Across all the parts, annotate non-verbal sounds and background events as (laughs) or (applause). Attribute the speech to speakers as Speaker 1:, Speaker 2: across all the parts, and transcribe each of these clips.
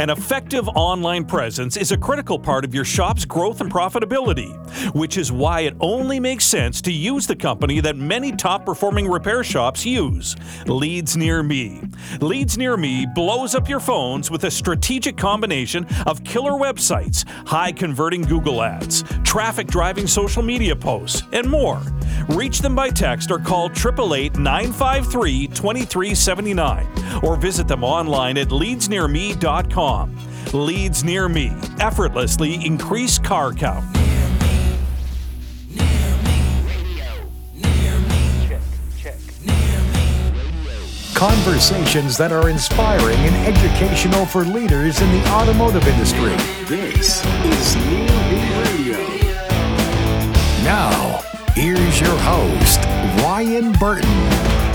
Speaker 1: An effective online presence is a critical part of your shop's growth and profitability, which is why it only makes sense to use the company that many top performing repair shops use Leads Near Me. Leads Near Me blows up your phones with a strategic combination of killer websites, high converting Google ads, traffic driving social media posts, and more. Reach them by text or call 888 953 2379 or visit them online at leadsnearme.com. Leads Near Me effortlessly increase car count.
Speaker 2: Conversations that are inspiring and educational for leaders in the automotive industry.
Speaker 3: This is Me Radio.
Speaker 2: Now, here's your host, Ryan Burton.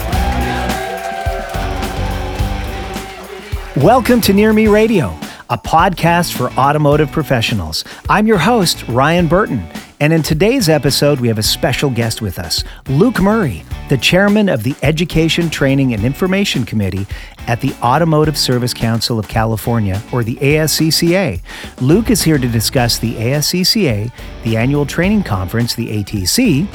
Speaker 4: Welcome to Near Me Radio, a podcast for automotive professionals. I'm your host, Ryan Burton, and in today's episode, we have a special guest with us, Luke Murray, the chairman of the Education, Training, and Information Committee at the Automotive Service Council of California, or the ASCCA. Luke is here to discuss the ASCCA, the annual training conference, the ATC,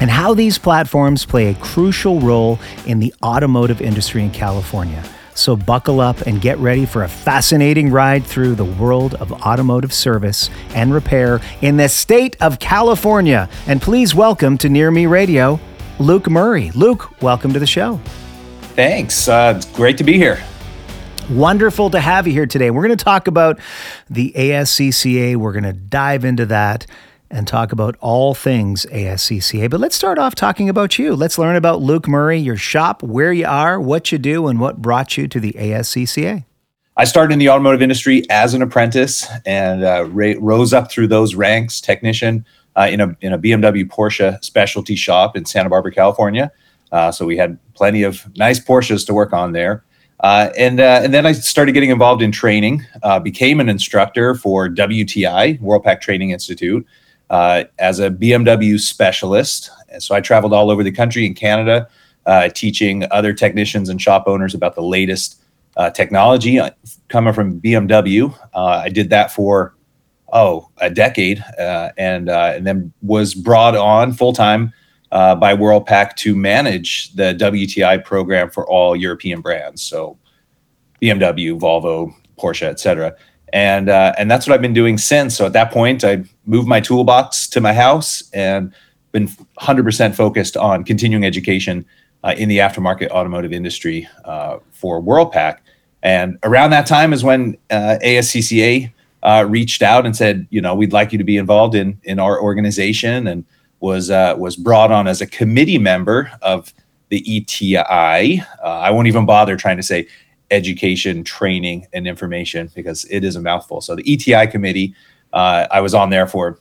Speaker 4: and how these platforms play a crucial role in the automotive industry in California. So buckle up and get ready for a fascinating ride through the world of automotive service and repair in the state of California. And please welcome to Near Me Radio, Luke Murray. Luke, welcome to the show.
Speaker 5: Thanks. Uh, it's great to be here.
Speaker 4: Wonderful to have you here today. We're going to talk about the ASCCA. We're going to dive into that and talk about all things ASCCA. But let's start off talking about you. Let's learn about Luke Murray, your shop, where you are, what you do, and what brought you to the ASCCA.
Speaker 5: I started in the automotive industry as an apprentice and uh, ra- rose up through those ranks, technician uh, in a in a BMW Porsche specialty shop in Santa Barbara, California. Uh, so we had plenty of nice Porsches to work on there. Uh, and uh, and then I started getting involved in training. Uh, became an instructor for WTI Worldpac Training Institute uh, as a BMW specialist. So I traveled all over the country in Canada, uh, teaching other technicians and shop owners about the latest uh, technology uh, coming from BMW. Uh, I did that for oh a decade, uh, and and then was brought on full time. by Worldpac to manage the WTI program for all European brands, so BMW, Volvo, Porsche, etc and uh, and that's what I've been doing since. So at that point, I moved my toolbox to my house and been 100% focused on continuing education uh, in the aftermarket automotive industry uh, for Worldpac. And around that time is when uh, ASCCA uh, reached out and said, you know, we'd like you to be involved in in our organization, and was uh, was brought on as a committee member of the ETI. I won't even bother trying to say education, training, and information because it is a mouthful. So the ETI committee, uh, I was on there for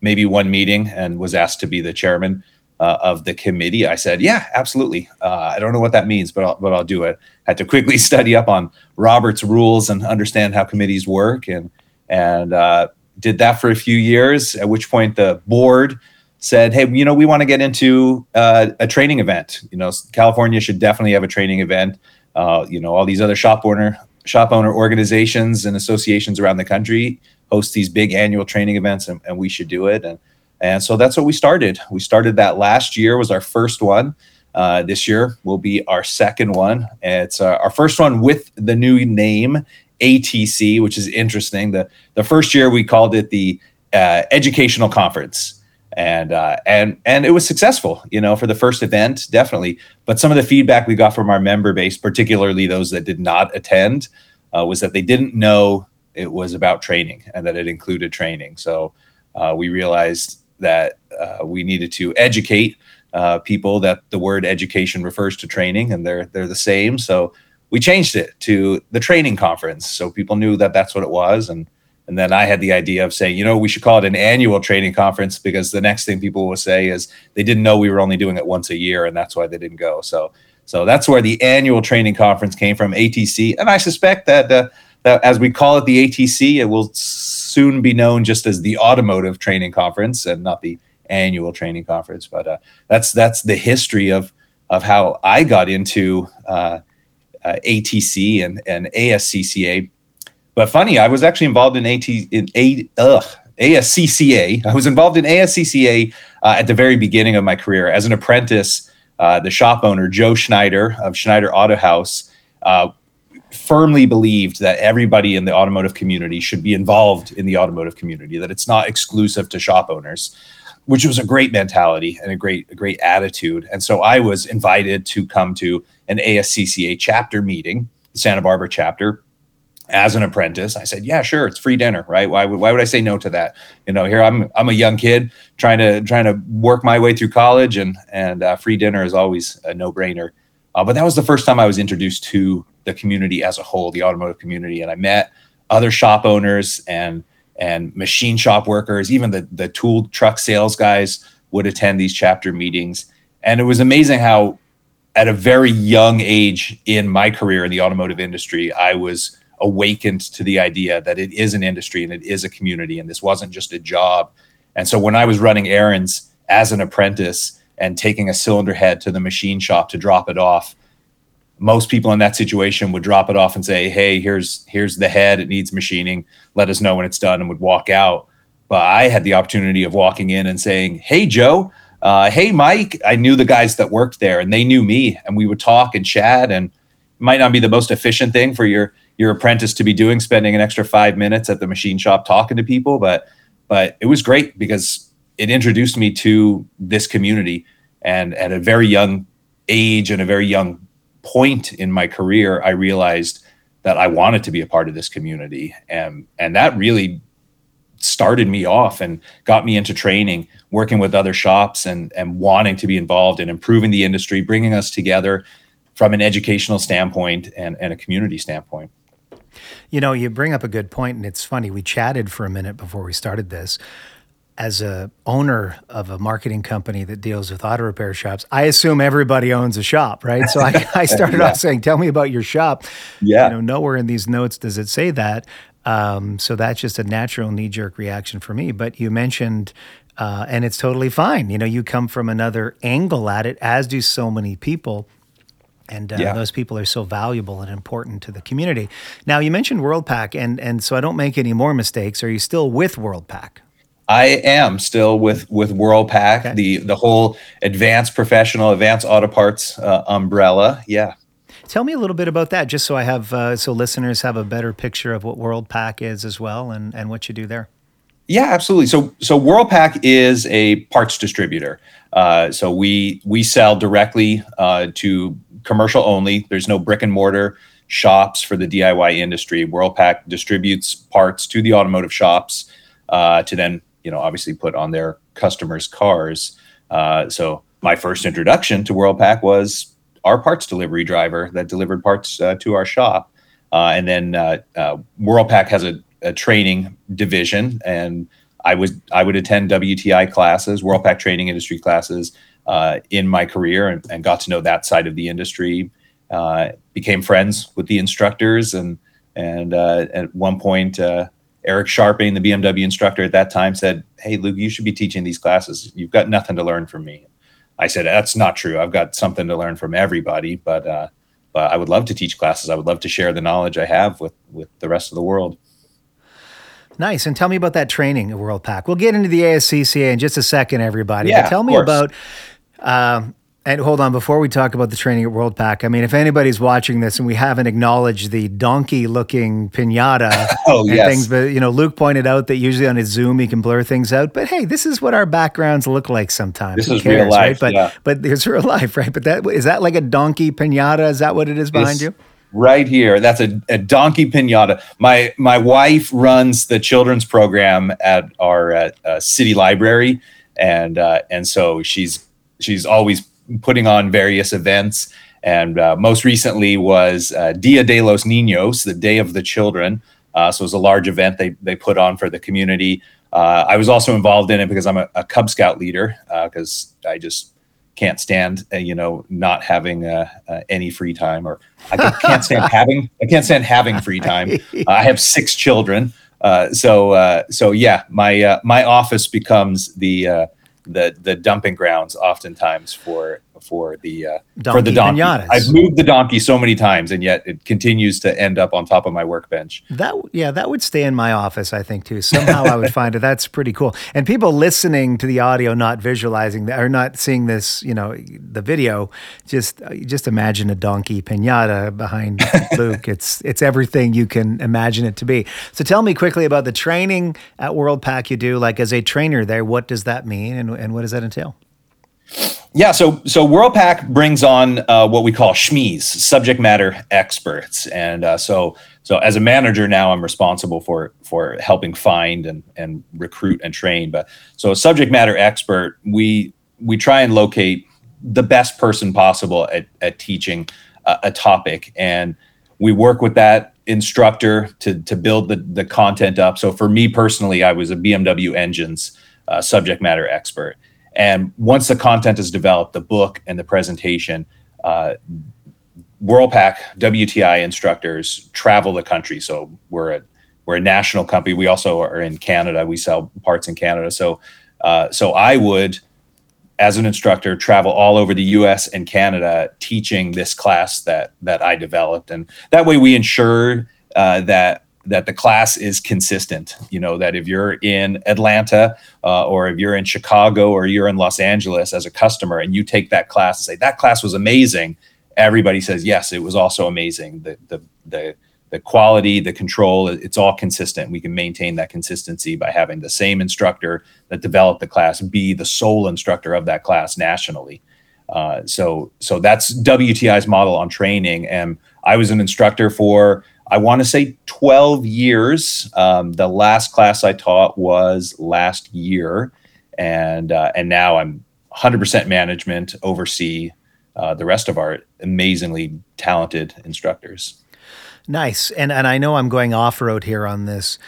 Speaker 5: maybe one meeting and was asked to be the chairman uh, of the committee. I said, "Yeah, absolutely." Uh, I don't know what that means, but I'll, but I'll do it. Had to quickly (laughs) study up on Robert's rules and understand how committees work, and and uh, did that for a few years. At which point the board said, "Hey, you know, we want to get into uh, a training event. You know, California should definitely have a training event." Uh, you know, all these other shop owner shop owner organizations and associations around the country host these big annual training events, and, and we should do it. And and so that's what we started. We started that last year was our first one. Uh, this year will be our second one. It's uh, our first one with the new name ATC, which is interesting. the The first year we called it the uh, Educational Conference and uh, and and it was successful you know for the first event definitely. But some of the feedback we got from our member base particularly those that did not attend uh, was that they didn't know it was about training and that it included training. So uh, we realized that uh, we needed to educate uh, people that the word education refers to training and they're they're the same. So we changed it to the training conference so people knew that that's what it was and and then I had the idea of saying, you know, we should call it an annual training conference because the next thing people will say is they didn't know we were only doing it once a year and that's why they didn't go. So, so that's where the annual training conference came from, ATC. And I suspect that, uh, that as we call it the ATC, it will soon be known just as the automotive training conference and not the annual training conference. But uh, that's that's the history of of how I got into uh, uh ATC and and ASCCA but funny, I was actually involved in AT in A ugh, ASCCA. I was involved in ASCCA uh, at the very beginning of my career as an apprentice. Uh, the shop owner Joe Schneider of Schneider Auto House uh, firmly believed that everybody in the automotive community should be involved in the automotive community. That it's not exclusive to shop owners, which was a great mentality and a great a great attitude. And so I was invited to come to an ASCCA chapter meeting, the Santa Barbara chapter, as an apprentice. I said, "Yeah, sure, it's free dinner, right? Why would why would I say no to that? You know, here I'm I'm a young kid trying to trying to work my way through college, and and uh, free dinner is always a no brainer." Uh, but that was the first time I was introduced to the community as a whole, the automotive community, and I met other shop owners and and machine shop workers, even the the tool truck sales guys would attend these chapter meetings, and it was amazing how at a very young age in my career in the automotive industry, I was awakened to the idea that it is an industry and it is a community and this wasn't just a job. And so when I was running errands as an apprentice and taking a cylinder head to the machine shop to drop it off, most people in that situation would drop it off and say, "Hey, here's here's the head. It needs machining. Let us know when it's done," and would walk out. But I had the opportunity of walking in and saying, "Hey, Joe. Uh, hey, Mike." I knew the guys that worked there, and they knew me, and we would talk and chat. And might not be the most efficient thing for your your apprentice to be doing, spending an extra five minutes at the machine shop talking to people, but but it was great because it introduced me to this community. And at a very young age and a very young point in my career, I realized that I wanted to be a part of this community. And, and that really started me off and got me into training, working with other shops and, and wanting to be involved in improving the industry, bringing us together from an educational standpoint and, and a community standpoint.
Speaker 4: You know, you bring up a good point, and it's funny. We chatted for a minute before we started this. As a owner of a marketing company that deals with auto repair shops, I assume everybody owns a shop, right? So I, (laughs) I started yeah. off saying, "Tell me about your shop."
Speaker 5: Yeah.
Speaker 4: You know, nowhere in these notes does it say that. Um, so that's just a natural knee jerk reaction for me. But you mentioned, uh, and it's totally fine. You know, you come from another angle at it, as do so many people and uh, yeah. those people are so valuable and important to the community. Now, you mentioned WorldPac, and and so I don't make any more mistakes. Are you still with WorldPac?
Speaker 5: I am still with with WorldPac, okay. the the whole advanced professional, advanced auto parts uh, umbrella. Yeah.
Speaker 4: Tell me a little bit about that, just so I have uh, so listeners have a better picture of what WorldPac is as well, and and what you do there.
Speaker 5: Yeah, absolutely. So so WorldPac is a parts distributor. Uh, so we we sell directly uh, to commercial only. There's no brick and mortar shops for the DIY industry. WorldPac distributes parts to the automotive shops uh, to then, you know, obviously put on their customers' cars. Uh, so my first introduction to WorldPac was our parts delivery driver that delivered parts uh, to our shop. Uh, and then uh, uh, WorldPac has a, a training division, and I was I would attend WTI classes, WorldPac training industry classes uh, in my career and, and, got to know that side of the industry. Uh, became friends with the instructors, and and uh, at one point, uh, Eric Sharping, the BMW instructor at that time, said, "Hey, Luke, you should be teaching these classes. You've got nothing to learn from me." I said, "That's not true. I've got something to learn from everybody, but." Uh, but I would love to teach classes. I would love to share the knowledge I have with, with the rest of the world.
Speaker 4: Nice. And tell me about that training at WorldPac. We'll get into the ASCCA in just a second, everybody.
Speaker 5: Yeah,
Speaker 4: but tell me about um, and hold on, before we talk about the training at WorldPac, I mean, if anybody's watching this and we haven't acknowledged the donkey-looking pinata (laughs)
Speaker 5: oh,
Speaker 4: and
Speaker 5: yes.
Speaker 4: things, but you know, Luke pointed out that usually on his Zoom he can blur things out. But hey, this is what our backgrounds look like sometimes.
Speaker 5: This Who is cares, real life,
Speaker 4: right? But
Speaker 5: yeah.
Speaker 4: but it's (laughs) real life, right? But that is that like a donkey pinata? Is that what it is behind
Speaker 5: this,
Speaker 4: you?
Speaker 5: Right here, that's a, a donkey pinata. My my wife runs the children's program at our uh, uh, city library, and uh, and so she's she's always putting on various events. And uh, most recently was uh, Dia de los Niños, the Day of the Children. Uh, so it was a large event they, they put on for the community. Uh, I was also involved in it because I'm a, a Cub Scout leader, because I just can't stand, uh, you know, not having uh, uh, any free time, or I can't stand having I can't stand having free time. (laughs) Uh, I have six children, so so yeah, my my office becomes the the the dumping grounds oftentimes for for the uh, for
Speaker 4: Donkey
Speaker 5: the donkey.
Speaker 4: pinatas.
Speaker 5: I've moved the donkey so many times, and yet it continues to end up on top of my workbench.
Speaker 4: That yeah, that would stay in my office, I think too. Somehow I would (laughs) find it. That's pretty cool. And people listening to the audio, not visualizing that or not seeing this, you know, the video, just just imagine a donkey pinata behind (laughs) Luke. It's it's everything you can imagine it to be. So tell me quickly about the training at WorldPac you do. Like as a trainer there, what does that mean, and and what does that entail?
Speaker 5: Yeah, so so WorldPac brings on uh, what we call SMEs, subject matter experts, and uh, so so as a manager now, I'm responsible for for helping find and and recruit and train. But so a subject matter expert, we we try and locate the best person possible at, at teaching a, a topic, and we work with that instructor to to build the the content up. So for me personally, I was a BMW engines uh, subject matter expert. And once the content is developed, the book and the presentation, uh, WorldPac WTI instructors travel the country. So we're a we're a national company. We also are in Canada. We sell parts in Canada. So uh, so I would, as an instructor, travel all over the U.S. and Canada teaching this class that that I developed, and that way we ensure uh, that that the class is consistent. You know that if you're in Atlanta uh, or if you're in Chicago or you're in Los Angeles as a customer and you take that class and say that class was amazing, everybody says yes, it was also amazing. The the the the quality, the control, it's all consistent. We can maintain that consistency by having the same instructor that developed the class be the sole instructor of that class nationally. Uh, so so that's WTI's model on training, and I was an instructor for I want to say 12 years. Um, the last class I taught was last year, and uh, and now I'm 100% management, oversee uh, the rest of our amazingly talented instructors.
Speaker 4: Nice. And and I know I'm going off road here on this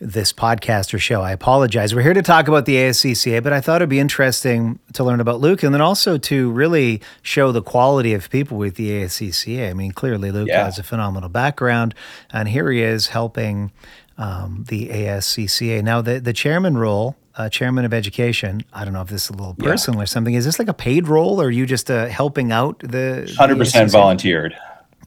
Speaker 4: this podcast or show. I apologize. We're here to talk about the ASCCA, but I thought it'd be interesting to learn about Luke and then also to really show the quality of people with the ASCCA. I mean, clearly Luke
Speaker 5: Yeah.
Speaker 4: has a phenomenal background, and here he is helping um, the ASCCA. Now, the the chairman role. Uh, chairman of education. I don't know if this is a little
Speaker 5: Yeah.
Speaker 4: personal or something. Is this like a paid role, or are you just uh, helping out the the
Speaker 5: 100%
Speaker 4: ASCCA?
Speaker 5: volunteered.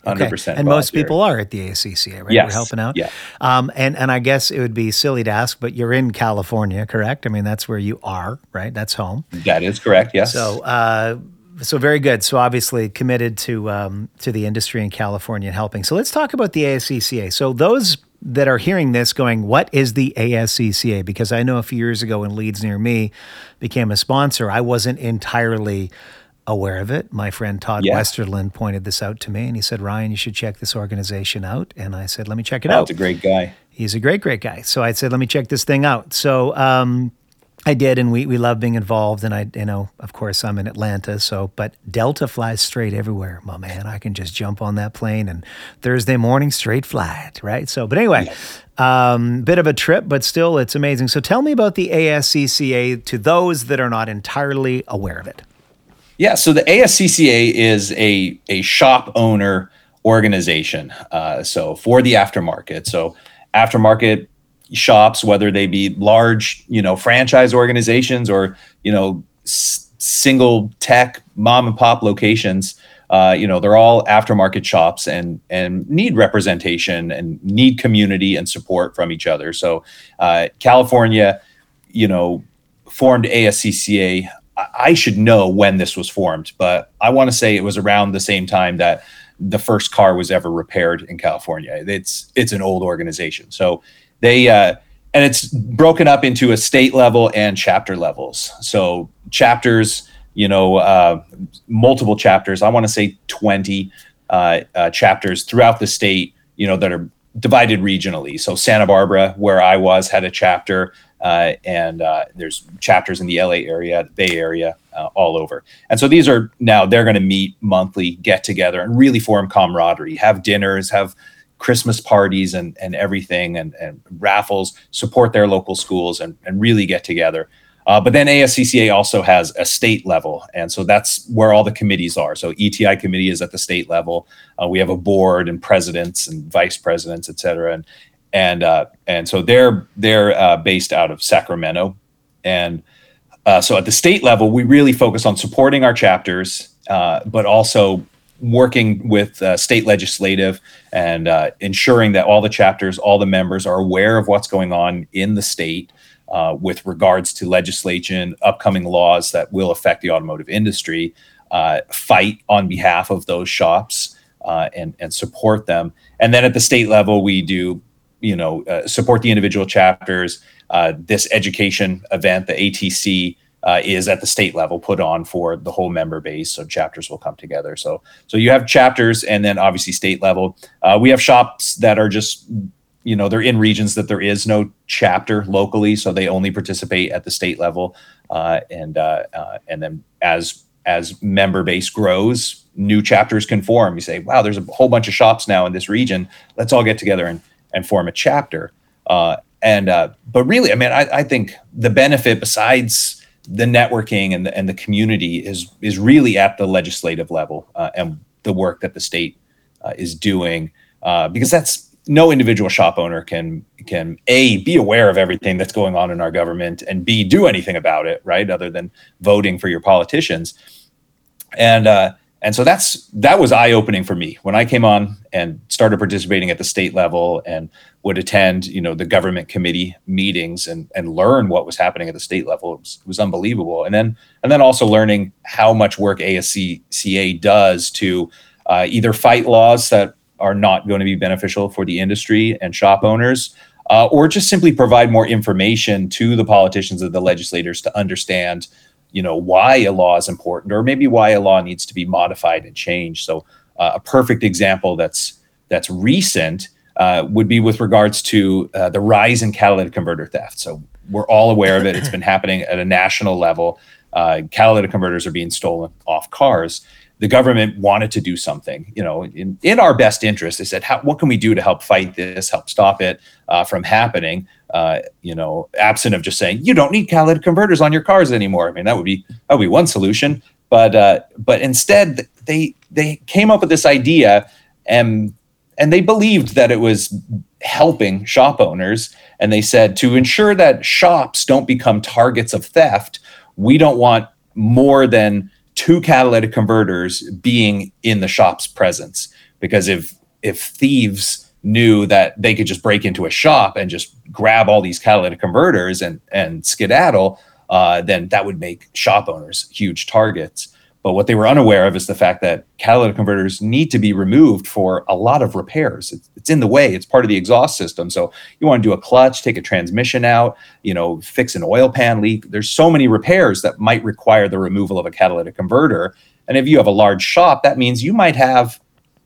Speaker 5: 100%
Speaker 4: Okay. And most people are at the ACCA, right? We're
Speaker 5: Yes.
Speaker 4: helping out.
Speaker 5: Yeah.
Speaker 4: Um, and and I guess it would be silly to ask, but you're in California, correct? I mean, that's where you are, right? That's home.
Speaker 5: That is correct. Yes.
Speaker 4: So, uh, so very good. So obviously committed to um, to the industry in California and helping. So let's talk about the ASCCA. So those that are hearing this going, what is the ASCCA? Because I know a few years ago when Leads near me became a sponsor, I wasn't entirely aware of it. My friend Todd
Speaker 5: Yeah.
Speaker 4: Westerland pointed this out to me and he said, Ryan, you should check this organization out. And I said, let me check it out
Speaker 5: That's a great guy.
Speaker 4: he's a great, great guy. So I said, let me check this thing out. So um, I did, and we we love being involved. And I, you know, of course, I'm in Atlanta, so but Delta flies straight everywhere, my man. I can just jump on that plane and Thursday morning straight flight, right? So, but anyway. Um, bit of a trip, but still, it's amazing. So, tell me about the ASCCA to those that are not entirely aware of it.
Speaker 5: Yeah, so the ASCCA is a a shop owner organization. Uh, so for the aftermarket, so aftermarket shops, whether they be large, you know, franchise organizations or you know s- single tech mom and pop locations, uh, you know, they're all aftermarket shops and and need representation and need community and support from each other. So uh, California, you know, formed ASCCA. I should know when this was formed, but I want to say it was around the same time that the first car was ever repaired in California. It's it's an old organization, so they uh, and it's broken up into a state level and chapter levels. So chapters, you know, uh, multiple chapters. I want to say twenty uh, uh, chapters throughout the state. You know that are divided regionally. So Santa Barbara, where I was, had a chapter, uh, and uh, there's chapters in the LA area, the Bay Area, uh, all over. And so these are now they're going to meet monthly, get together, and really form camaraderie, have dinners, have Christmas parties, and and everything, and, and raffles, support their local schools, and and really get together. Uh, but then ASCCA also has a state level, and so that's where all the committees are. So ETI committee is at the state level. Uh, we have a board and presidents and vice presidents, et cetera, and and uh, and so they're they're uh, based out of Sacramento, and uh, so at the state level, we really focus on supporting our chapters, uh, but also working with uh, state legislative and uh, ensuring that all the chapters, all the members are aware of what's going on in the state with regards to legislation, upcoming laws that will affect the automotive industry, fight on behalf of those shops and and support them. And then at the state level, we do you know uh, support the individual chapters. this education event, the ATC uh, is at the state level put on for the whole member base. So chapters will come together. So so you have chapters, and then obviously state level. Uh, we have shops that are just you know they're in regions that there is no chapter locally, so they only participate at the state level. Uh, and uh, uh, and then as as member base grows, new chapters can form. You say, wow, there's a whole bunch of shops now in this region. Let's all get together and and form a chapter. Uh, and but really, I mean, I, I think the benefit besides the networking and the, and the community is is really at the legislative level uh, and the work that the state uh, is doing uh, because that's no individual shop owner can can a be aware of everything that's going on in our government and b do anything about it right other than voting for your politicians and uh, and so that's that was eye opening for me when I came on and started participating at the state level and would attend you know the government committee meetings and and learn what was happening at the state level. It was, it was unbelievable. And then and then also learning how much work ASCCA does to uh, either fight laws that are not going to be beneficial for the industry and shop owners. Uh, or just simply provide more information to the politicians and the legislators to understand you know why a law is important or maybe why a law needs to be modified and changed so uh, a perfect example that's that's recent uh, would be with regards to uh, the rise in catalytic converter theft so we're all aware of it it's been happening at a national level uh, catalytic converters are being stolen off cars the government wanted to do something, you know, in, in our best interest. They said, what can we do to help fight this, help stop it uh, from happening? Uh, you know, absent of just saying you don't need catalytic converters on your cars anymore. I mean, that would be that would be one solution. But uh, but instead, they they came up with this idea, and and they believed that it was helping shop owners. And they said to ensure that shops don't become targets of theft, we don't want more than two catalytic converters being in the shop's presence because if if thieves knew that they could just break into a shop and just grab all these catalytic converters and and skedaddle uh, then that would make shop owners huge targets but what they were unaware of is the fact that catalytic converters need to be removed for a lot of repairs. It's, it's, in the way. It's part of the exhaust system. So you want to do a clutch, take a transmission out, you know, fix an oil pan leak. There's so many repairs that might require the removal of a catalytic converter. And if you have a large shop, that means you might have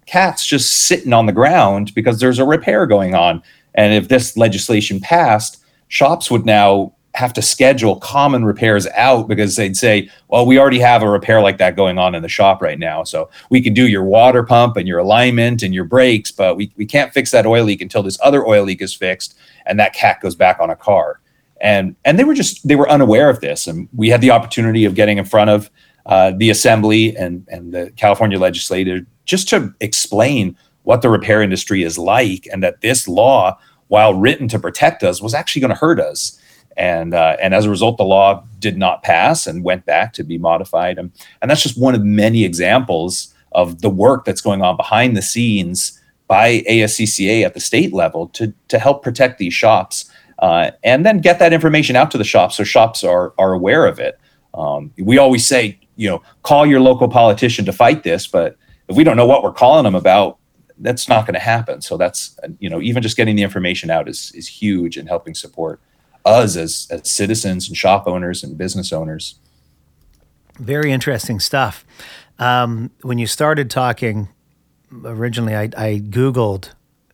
Speaker 5: cats just sitting on the ground because there's a repair going on. And if this legislation passed, shops would now have to schedule common repairs out because they'd say, well, we already have a repair like that going on in the shop right now. So we can do your water pump and your alignment and your brakes, but we, we can't fix that oil leak until this other oil leak is fixed and that cat goes back on a car. And and they were just they were unaware of this. And we had the opportunity of getting in front of uh, the assembly and, and the California legislature just to explain what the repair industry is like and that this law, while written to protect us, was actually going to hurt us and uh, and as a result, the law did not pass and went back to be modified. And and that's just one of many examples of the work that's going on behind the scenes by ASCCA at the state level to to help protect these shops uh, and then get that information out to the shops so shops are are aware of it. Um, we always say, you know, call your local politician to fight this, but if we don't know what we're calling them about, that's not going to happen. So that's you know, even just getting the information out is is huge in helping support us as, as citizens and shop owners and business owners.
Speaker 4: Very interesting stuff. Um, when you started talking originally, I, I Googled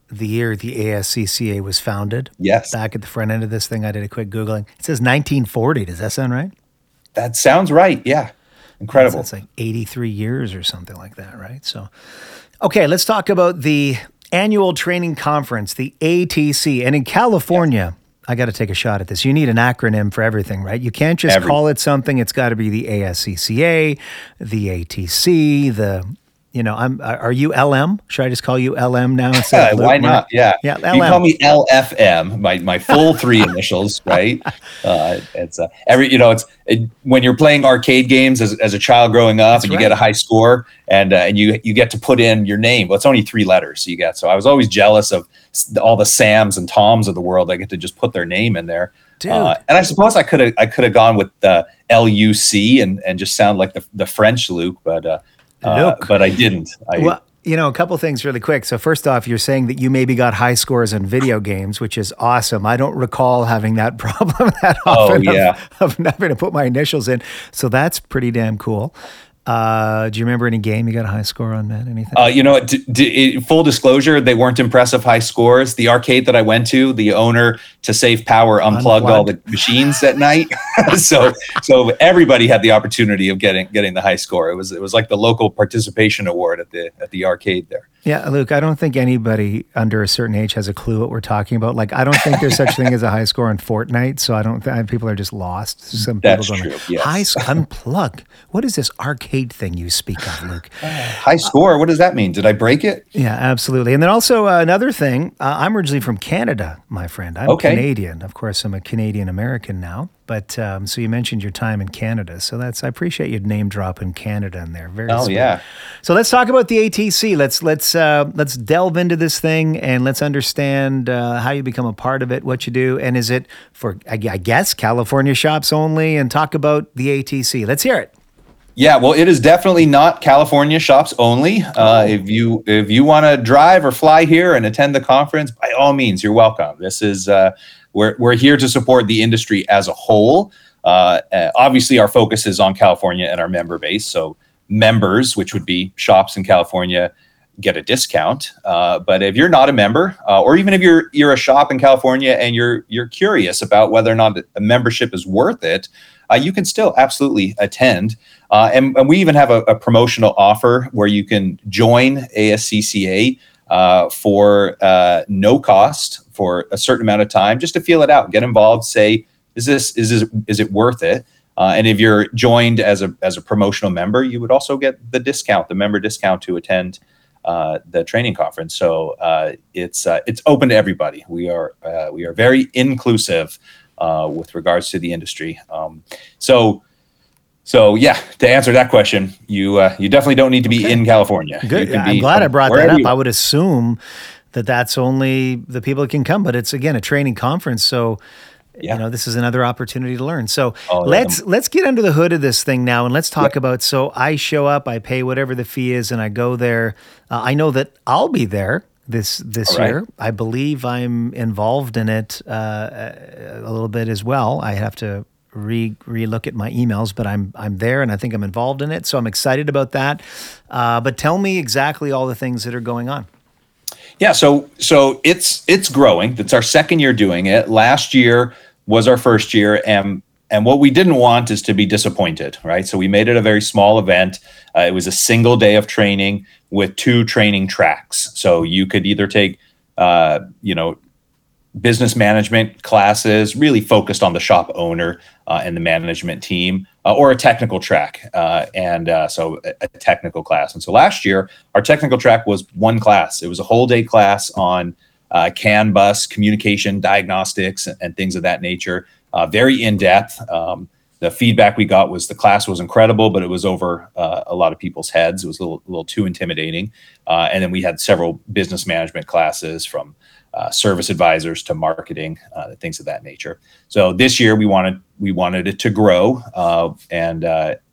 Speaker 4: the year the ASCCA was founded.
Speaker 5: Yes.
Speaker 4: Back at the front end of this thing, I did a quick Googling. It says 1940. Does that sound right?
Speaker 5: That sounds right. Yeah. Incredible.
Speaker 4: It's like 83 years or something like that, right? So, okay, let's talk about the annual training conference, the ATC. And in California, I got to take a shot at this. You need an acronym for everything, right? You can't just Every- call it something. It's got to be the ASCCA, the ATC, the you know, I'm. Are you LM? Should I just call you LM now? instead
Speaker 5: Yeah, (laughs) why not? Yeah.
Speaker 4: Yeah, LM.
Speaker 5: You call me LFM, my, my full three (laughs) initials, right? Uh, it's uh, every you know it's it, when you're playing arcade games as, as a child growing up
Speaker 4: That's
Speaker 5: and you
Speaker 4: right.
Speaker 5: get a high score and uh, and you you get to put in your name. Well, it's only three letters you get. So I was always jealous of all the Sams and Toms of the world. I get to just put their name in there.
Speaker 4: Dude.
Speaker 5: Uh, and I suppose I could have I could have gone with the LUC and and just sound like the the French Luke, but uh, uh, but I didn't. I,
Speaker 4: Well, you know, a couple things really quick. So first off, you're saying that you maybe got high scores in video games, which is awesome. I don't recall having that (laughs) problem that
Speaker 5: Oh,
Speaker 4: often of-
Speaker 5: yeah.
Speaker 4: of, having to put my initials in. So that's pretty damn cool. Uh, do you remember any game you got a high score on, man? Anything?
Speaker 5: Uh, you know, d- d- full disclosure, they weren't impressive high scores. The arcade that I went to, the owner, to save power, unplugged all the machines at night. (laughs) so, so everybody had the opportunity of getting getting the high score. It was it was like the local participation award at the at the arcade there.
Speaker 4: Yeah, Luke, I don't think anybody under a certain age has a clue what we're talking about. Like, I don't think there's such thing as a high score in Fortnite. So I don't think people are just lost. Some
Speaker 5: That's
Speaker 4: people going,
Speaker 5: true, yes.
Speaker 4: high sc- unplug. What is this arcade thing you speak of, (laughs) Luke?
Speaker 5: High score. What does that mean? Did I break it?
Speaker 4: Yeah, absolutely. And then also uh, another thing, uh, I'm originally from Canada, my friend. I'm
Speaker 5: Okay.
Speaker 4: Canadian. Of course, I'm a Canadian American now. But um, so you mentioned your time in Canada. So that's, I appreciate you name dropping Canada in there. Very
Speaker 5: Oh yeah.
Speaker 4: So let's talk about the ATC. Let's let's uh, let's delve into this thing and let's understand uh, how you become a part of it, what you do, and is it for I guess California shops only? And talk about the ATC. Let's hear it.
Speaker 5: Yeah, well, it is definitely not California shops only. Uh, if you if you want to drive or fly here and attend the conference, by all means, you're welcome. This is uh, we're we're here to support the industry as a whole. Uh, uh, obviously, our focus is on California and our member base. So members, which would be shops in California, get a discount. Uh, but if you're not a member, uh, or even if you're you're a shop in California and you're you're curious about whether or not a membership is worth it, uh, you can still absolutely attend. Uh, and, and we even have a, a promotional offer where you can join ASCCA uh, for uh, no cost for a certain amount of time, just to feel it out, get involved, say, is this is this is it worth it? Uh, and if you're joined as a as a promotional member, you would also get the discount, the member discount to attend uh, the training conference. So uh, it's uh, it's open to everybody. We are uh, we are very inclusive uh, with regards to the industry. Um, so so yeah, to answer that question, you uh, you definitely don't need to be in California. You
Speaker 4: Good. I'm glad I brought that up.
Speaker 5: you-
Speaker 4: I would assume that that's only the people that can come, but it's again a training conference, so
Speaker 5: Yeah.
Speaker 4: you know this is another opportunity to learn. So
Speaker 5: Oh,
Speaker 4: let's let's get under the hood of this thing now, and let's talk about. So I show up, I pay whatever the fee is, and I go there. Uh, I know that I'll be there this this
Speaker 5: right.
Speaker 4: year. I believe I'm involved in it uh, a little bit as well. I have to re relook at my emails, but I'm I'm there and I think I'm involved in it, so I'm excited about that. Uh, but tell me exactly all the things that are going on.
Speaker 5: Yeah, so so it's it's growing. It's our second year doing it. Last year was our first year, and and what we didn't want is to be disappointed, right? So we made it a very small event. Uh, it was a single day of training with two training tracks. So you could either take, uh, you know, business management classes, really focused on the shop owner uh, and the management team, uh, or a technical track, uh, and uh, so a, technical class. And so last year, our technical track was one class. It was a whole day class on uh, CAN bus, communication, diagnostics, and things of that nature. Uh, very in depth. Um, the feedback we got was the class was incredible, but it was over uh, a lot of people's heads. It was a little, a little too intimidating. Uh, and then we had several business management classes from uh, service advisors to marketing, uh, things of that nature. So this year we wanted we wanted it to grow uh, and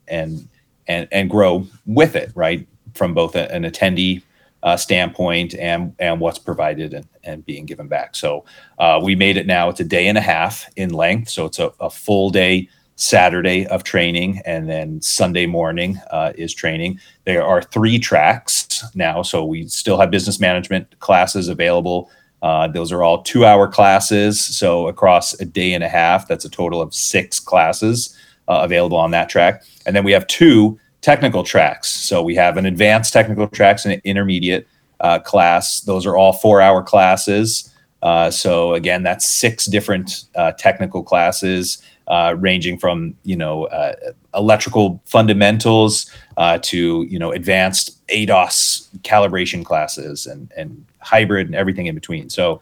Speaker 5: and and and grow with it, right? From both an attendee uh, standpoint and and what's provided and, and being given back. So uh, we made it now. It's a day and a half in length, so it's a, a full day Saturday of training, and then Sunday morning uh, is training. There are three tracks now, so we still have business management classes available. Uh, those are all two-hour classes, so across a day and a half, that's a total of six classes uh, available on that track. And then we have two technical tracks. So we have an advanced technical tracks and an intermediate uh, class. Those are all four-hour classes. Uh, so again, that's six different uh, technical classes, uh, ranging from you know uh, electrical fundamentals uh, to you know advanced ADAS calibration classes and and hybrid and everything in between. So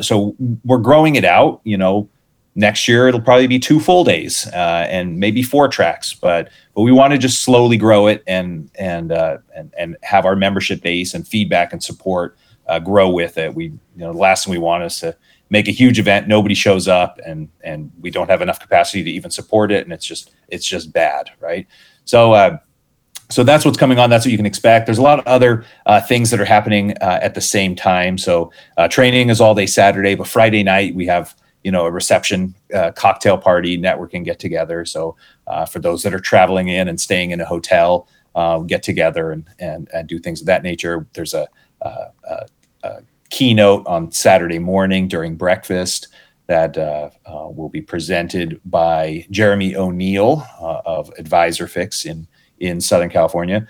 Speaker 5: so we're growing it out. You know, next year it'll probably be two full days and maybe four tracks, but but we want to just slowly grow it and and and and have our membership base and feedback and support uh, grow with it. We, you know, the last thing we want is to make a huge event, nobody shows up, and and we don't have enough capacity to even support it, and it's just it's just bad, right? So. Uh, so that's what's coming on. That's what you can expect. There's a lot of other uh, things that are happening uh, at the same time. So uh, training is all day Saturday, but Friday night we have you know a reception, uh, cocktail party, networking get together. So uh, for those that are traveling in and staying in a hotel, uh, get together and, and and do things of that nature. There's a, a, a keynote on Saturday morning during breakfast that uh, uh, will be presented by Jeremy O'Neill uh, of Advisor Fix in, in Southern California.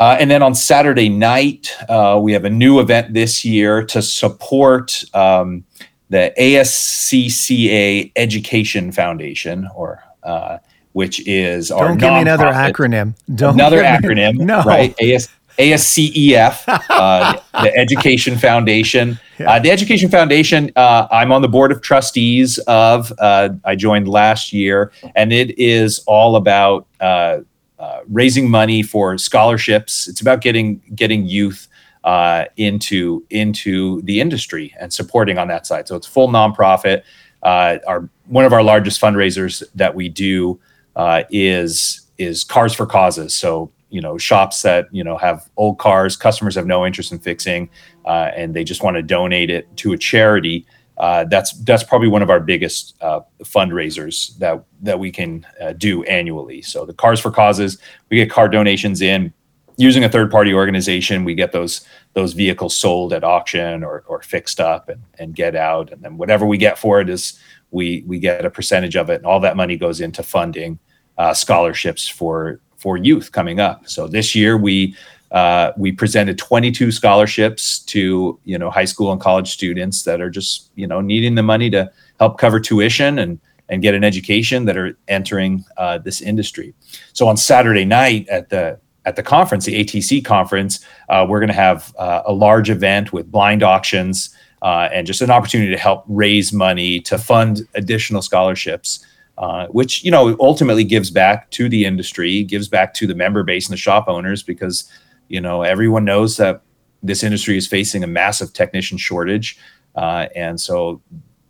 Speaker 5: Uh, and then on Saturday night, uh, we have a new event this year to support um, the ASCCA Education Foundation, or uh, which is our Don't
Speaker 4: give me another acronym. Don't
Speaker 5: another
Speaker 4: give me-
Speaker 5: acronym, (laughs)
Speaker 4: No.
Speaker 5: right? AS, ASCEF, (laughs) uh, the Education Foundation. Uh, the Education Foundation, uh, I'm on the board of trustees of. Uh, I joined last year, and it is all about uh, uh, raising money for scholarships. It's about getting getting youth uh, into into the industry and supporting on that side. So it's full nonprofit. Uh, our one of our largest fundraisers that we do uh, is is Cars for Causes. So you know shops that you know have old cars, customers have no interest in fixing, uh, and they just want to donate it to a charity. Uh, that's that's probably one of our biggest uh, fundraisers that that we can do annually. So the Cars for Causes, we get car donations in using a third party organization. We get those those vehicles sold at auction or, or fixed up and, and get out, and then whatever we get for it is we we get a percentage of it, and all that money goes into funding uh, scholarships for for youth coming up. So this year we uh, we presented 22 scholarships to you know high school and college students that are just you know needing the money to help cover tuition and and get an education that are entering uh, this industry. So on Saturday night at the at the conference, the ATC conference, uh, we're going to have uh, a large event with blind auctions uh, and just an opportunity to help raise money to fund additional scholarships uh, which you know ultimately gives back to the industry, gives back to the member base and the shop owners because you know everyone knows that this industry is facing a massive technician shortage, uh, and so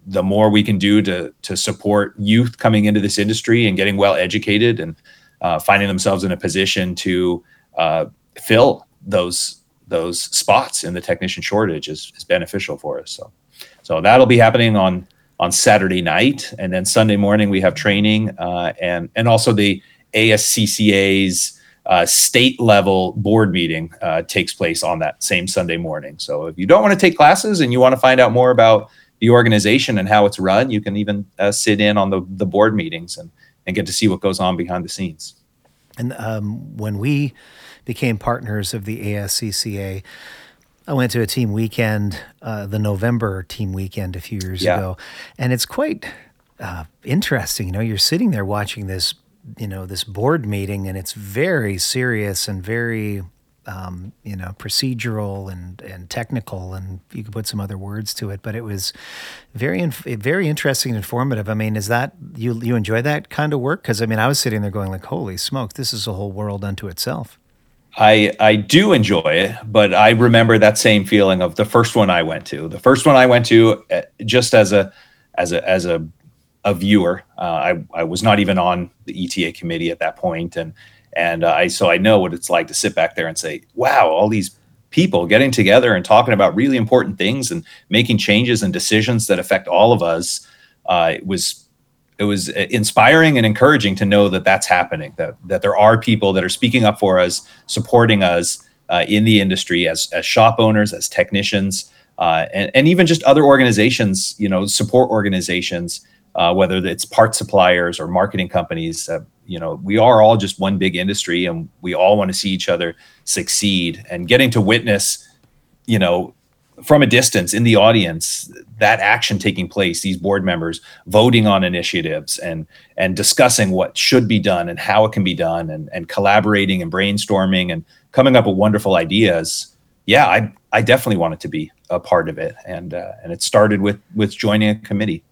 Speaker 5: the more we can do to to support youth coming into this industry and getting well educated and uh, finding themselves in a position to uh, fill those those spots in the technician shortage is, is beneficial for us. So so that'll be happening on on Saturday night, and then Sunday morning we have training, uh, and and also the ASCCA's uh, state level board meeting uh, takes place on that same Sunday morning. So if you don't want to take classes and you want to find out more about the organization and how it's run, you can even uh, sit in on the the board meetings and and get to see what goes on behind the scenes.
Speaker 4: And um, when we became partners of the ASCCA, I went to a team weekend, uh, the November team weekend a few years
Speaker 5: Yeah.
Speaker 4: ago, and it's quite uh, interesting. You know, you're sitting there watching this, you know, this board meeting, and it's very serious and very, um, you know, procedural and and technical, and you could put some other words to it, but it was very inf- very interesting and informative. I mean, is that you you enjoy that kind of work? Because I mean, I was sitting there going like, "Holy smoke, this is a whole world unto itself."
Speaker 5: I I do enjoy it, but I remember that same feeling of the first one I went to. The first one I went to, uh, just as a as a as a a viewer. Uh, I I was not even on the ETA committee at that point, and and uh, I so I know what it's like to sit back there and say, "Wow, all these people getting together and talking about really important things and making changes and decisions that affect all of us." Uh, it was it was uh, inspiring and encouraging to know that that's happening that that there are people that are speaking up for us supporting us uh, in the industry as as shop owners as technicians uh, and, and even just other organizations you know support organizations uh, whether it's part suppliers or marketing companies uh, you know we are all just one big industry and we all want to see each other succeed. And getting to witness you know from a distance in the audience that action taking place these board members voting on initiatives and and discussing what should be done and how it can be done and, and collaborating and brainstorming and coming up with wonderful ideas yeah i i definitely wanted to be a part of it. And uh, and it started with with joining a committee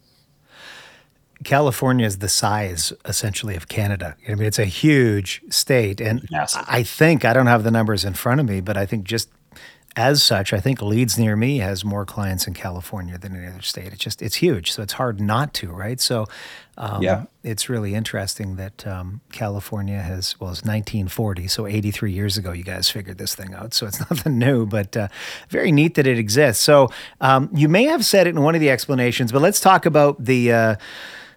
Speaker 4: California is the size essentially of Canada. I mean, it's a huge state, and
Speaker 5: Massive.
Speaker 4: I think I don't have the numbers in front of me, but I think just as such, I think Leads Near Me has more clients in California than any other state. It's just it's huge, so it's hard not to, right? So, um,
Speaker 5: Yeah.
Speaker 4: it's really interesting that um, California has well, it's 1940, so 83 years ago, you guys figured this thing out. So it's (laughs) nothing new, but uh, very neat that it exists. So um, you may have said it in one of the explanations, but let's talk about the. Uh,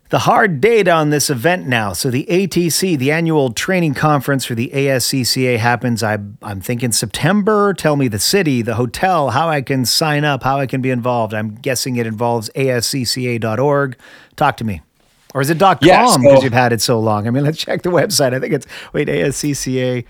Speaker 4: the hard date on this event now. So the ATC, the annual training conference for the ASCCA happens. I, I'm thinking September. Tell me the city, the hotel, how I can sign up, how I can be involved. I'm guessing it involves ASCCA.org. Talk to me. Or is it .com
Speaker 5: Yeah,
Speaker 4: because
Speaker 5: so-
Speaker 4: you've had it so long? I mean, let's check the website. I think it's wait ASCCA.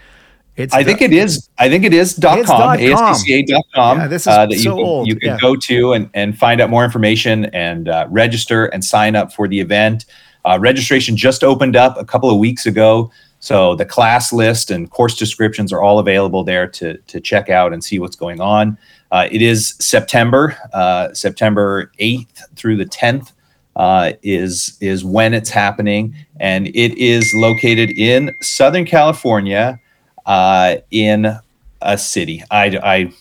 Speaker 4: It's
Speaker 5: I think it is. I think it is dot com,
Speaker 4: dot com. Yeah, this is
Speaker 5: uh, that you
Speaker 4: so
Speaker 5: can,
Speaker 4: old,
Speaker 5: you can
Speaker 4: yeah.
Speaker 5: go to and, and find out more information and uh, register and sign up for the event. Uh, registration just opened up a couple of weeks ago. So the class list and course descriptions are all available there to, to check out and see what's going on. Uh, it is September, uh, September 8th through the 10th uh, is is when it's happening, and it is located in Southern California, uh, in a city. I, I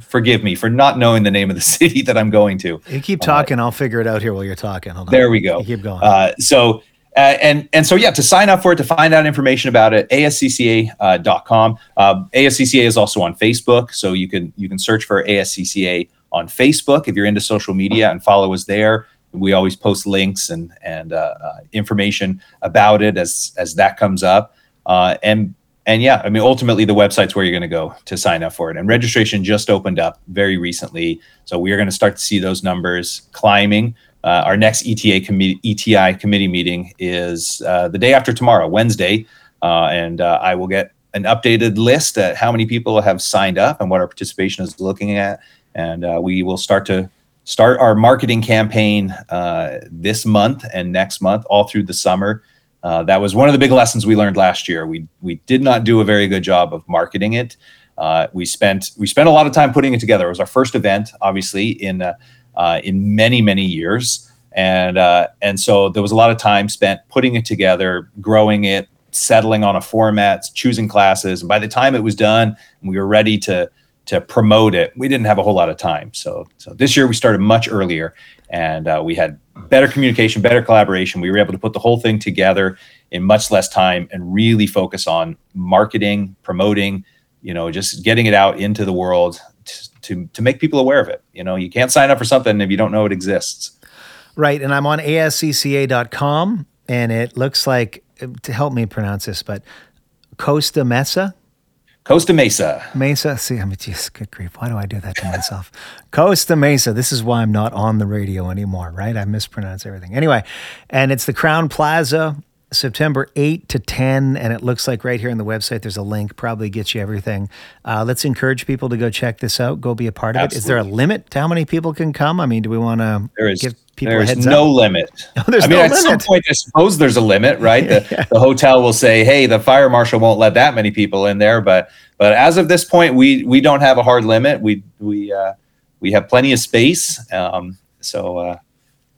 Speaker 5: forgive me for not knowing the name of the (laughs) city that I'm going to.
Speaker 4: You keep talking. I'll figure it out here while you're talking. Hold on.
Speaker 5: There we go.
Speaker 4: You keep going.
Speaker 5: Uh, so, uh, and and so yeah, to sign up for it, to find out information about it, ascca.com. Uh, ASCCA is also on Facebook, so you can you can search for ASCCA on Facebook if you're into social media and follow us there. We always post links and and uh, uh, information about it as as that comes up. Uh, and and yeah, I mean, ultimately, the website's where you're going to go to sign up for it. And registration just opened up very recently, so we are going to start to see those numbers climbing. Uh, our next ETA committee ETI committee meeting is uh, the day after tomorrow, Wednesday, uh, and uh, I will get an updated list at how many people have signed up and what our participation is looking at, and uh, we will start to start our marketing campaign uh, this month and next month, all through the summer. Uh, that was one of the big lessons we learned last year. We we did not do a very good job of marketing it. Uh, we spent we spent a lot of time putting it together. It was our first event, obviously in uh, uh, in many many years, and uh, and so there was a lot of time spent putting it together, growing it, settling on a format, choosing classes. And by the time it was done, we were ready to to promote it, we didn't have a whole lot of time. So so this year we started much earlier, and uh, we had better communication, better collaboration. We were able to put the whole thing together in much less time and really focus on marketing, promoting, you know, just getting it out into the world to, to, to make people aware of it. You know, you can't sign up for something if you don't know it exists.
Speaker 4: Right, and I'm on ascca.com, and it looks like to help me pronounce this, but Costa Mesa,
Speaker 5: Costa Mesa.
Speaker 4: Mesa. See, I'm just good grief. Why do I do that to myself? (laughs) Costa Mesa. This is why I'm not on the radio anymore, right? I mispronounce everything. Anyway, and it's the Crowne Plaza, September 8 to 10, and it looks like right here on the website there's a link. Probably gets you everything. Uh, let's encourage people to go check this out. Go be a part of it. Is there a limit to how many people can come? I mean, do we want to
Speaker 5: There is
Speaker 4: give people
Speaker 5: there
Speaker 4: a
Speaker 5: is
Speaker 4: heads
Speaker 5: no
Speaker 4: up?
Speaker 5: limit. (laughs)
Speaker 4: there's
Speaker 5: I mean,
Speaker 4: no
Speaker 5: at some point, I suppose there's a limit, (laughs) right? The, the hotel will say, "Hey, the fire marshal won't let that many people in there," but but as of this point, we we don't have a hard limit. We we uh, we have plenty of space. Um, so uh,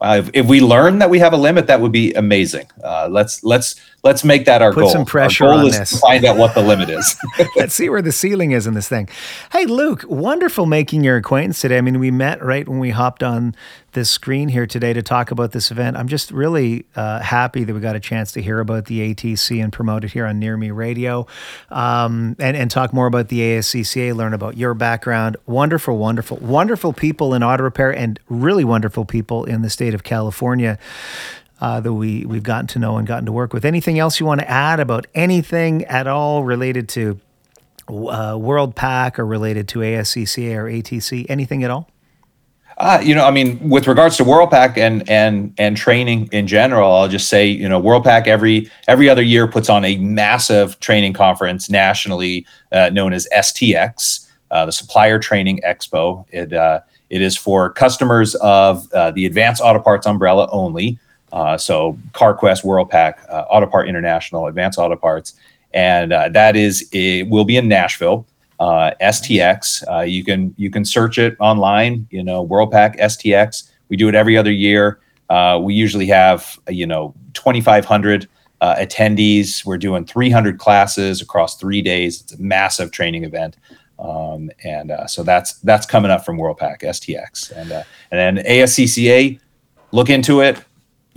Speaker 5: uh, if, if we learn that we have a limit, that would be amazing. Uh, let's let's let's make that our
Speaker 4: Put
Speaker 5: goal.
Speaker 4: some pressure
Speaker 5: our goal
Speaker 4: on
Speaker 5: is
Speaker 4: this.
Speaker 5: to find out what the limit is. (laughs)
Speaker 4: Let's see where the ceiling is in this thing. Hey, Luke, wonderful making your acquaintance today. I mean, we met right when we hopped on this screen here today to talk about this event. I'm just really uh, happy that we got a chance to hear about the ATC and promote it here on Near Me Radio um, and, and talk more about the ASCCA, learn about your background. Wonderful, wonderful, wonderful people in auto repair and really wonderful people in the state of California uh, that we we've gotten to know and gotten to work with. Anything else you want to add about anything at all related to uh, WorldPac or related to ASCCA or ATC? Anything at all?
Speaker 5: Uh, you know, I mean, with regards to WorldPac and and and training in general, I'll just say, you know, WorldPac every every other year puts on a massive training conference nationally, uh, known as STX. uh, the Supplier Training Expo. It uh, it is for customers of uh, the Advanced Auto Parts umbrella only. Uh, so CarQuest, WorldPac, uh, Autopart International, Advanced Auto Parts, and uh, that is it will be in Nashville. Uh, STX. Uh, you can you can search it online. You know, WorldPac STX. We do it every other year. Uh, we usually have you know 2,500 uh, attendees. We're doing 300 classes across three days. It's a massive training event. Um, and so that's that's coming up from WorldPac STX, and and then ASCCA, look into it.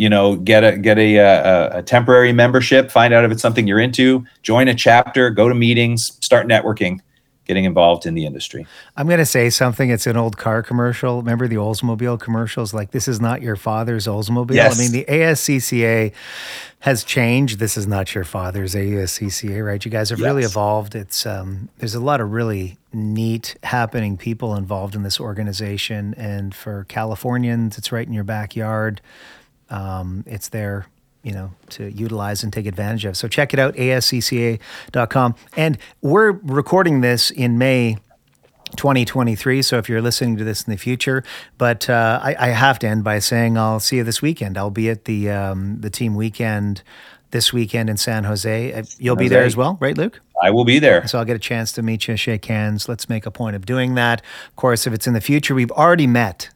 Speaker 5: You know, get a get a, a, a temporary membership. Find out if it's something you're into. Join a chapter. Go to meetings. Start networking. Getting involved in the industry.
Speaker 4: I'm going to say something. It's an old car commercial. Remember the Oldsmobile commercials? Like, this is not your father's Oldsmobile.
Speaker 5: Yes.
Speaker 4: I mean, the ASCCA has changed. This is not your father's ASCCA, right? You guys have really evolved. It's um, there's a lot of really neat happening people involved in this organization, and for Californians, it's right in your backyard. Um, it's there, you know, to utilize and take advantage of. So check it out, ascca.com. And we're recording this in May 2023. So if you're listening to this in the future, but uh, I, I have to end by saying I'll see you this weekend. I'll be at the um, the team weekend this weekend in San Jose. Uh, You'll be there as well, right, Luke?
Speaker 5: I will be there.
Speaker 4: So I'll get a chance to meet you, shake hands. Let's make a point of doing that. Of course, if it's in the future, we've already met.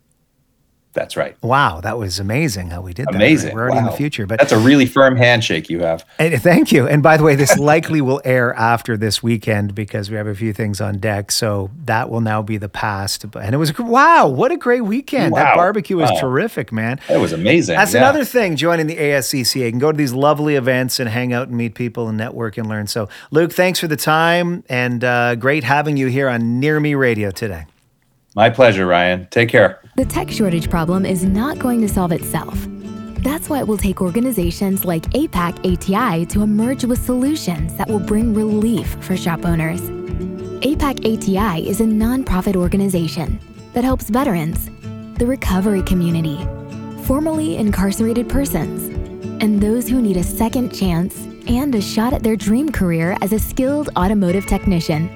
Speaker 5: That's right.
Speaker 4: Wow, that was amazing how we did that.
Speaker 5: Amazing.
Speaker 4: We're already in the future, but
Speaker 5: That's a really firm handshake you have.
Speaker 4: And thank you. And by the way, this (laughs) likely will air after this weekend because we have a few things on deck. So that will now be the past. And it was wow, what a great weekend! That barbecue was
Speaker 5: Wow.
Speaker 4: terrific, man.
Speaker 5: That was amazing.
Speaker 4: That's
Speaker 5: yeah.
Speaker 4: another thing. Joining the ASCCA, you can go to these lovely events and hang out and meet people and network and learn. So, Luke, thanks for the time and uh, great having you here on Near Me Radio today.
Speaker 5: My pleasure, Ryan. Take care.
Speaker 6: The tech shortage problem is not going to solve itself. That's why it will take organizations like APAC ATI to emerge with solutions that will bring relief for shop owners. APAC ATI is a nonprofit organization that helps veterans, the recovery community, formerly incarcerated persons, and those who need a second chance and a shot at their dream career as a skilled automotive technician.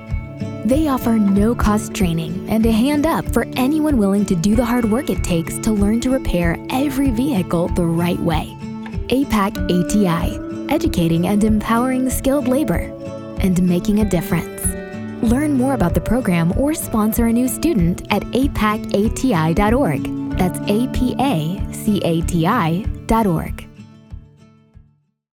Speaker 6: They offer no cost training and a hand up for anyone willing to do the hard work it takes to learn to repair every vehicle the right way. APAC ATI, educating and empowering skilled labor and making a difference. Learn more about the program or sponsor a new student at apacati.org. That's A P A C A T I.org.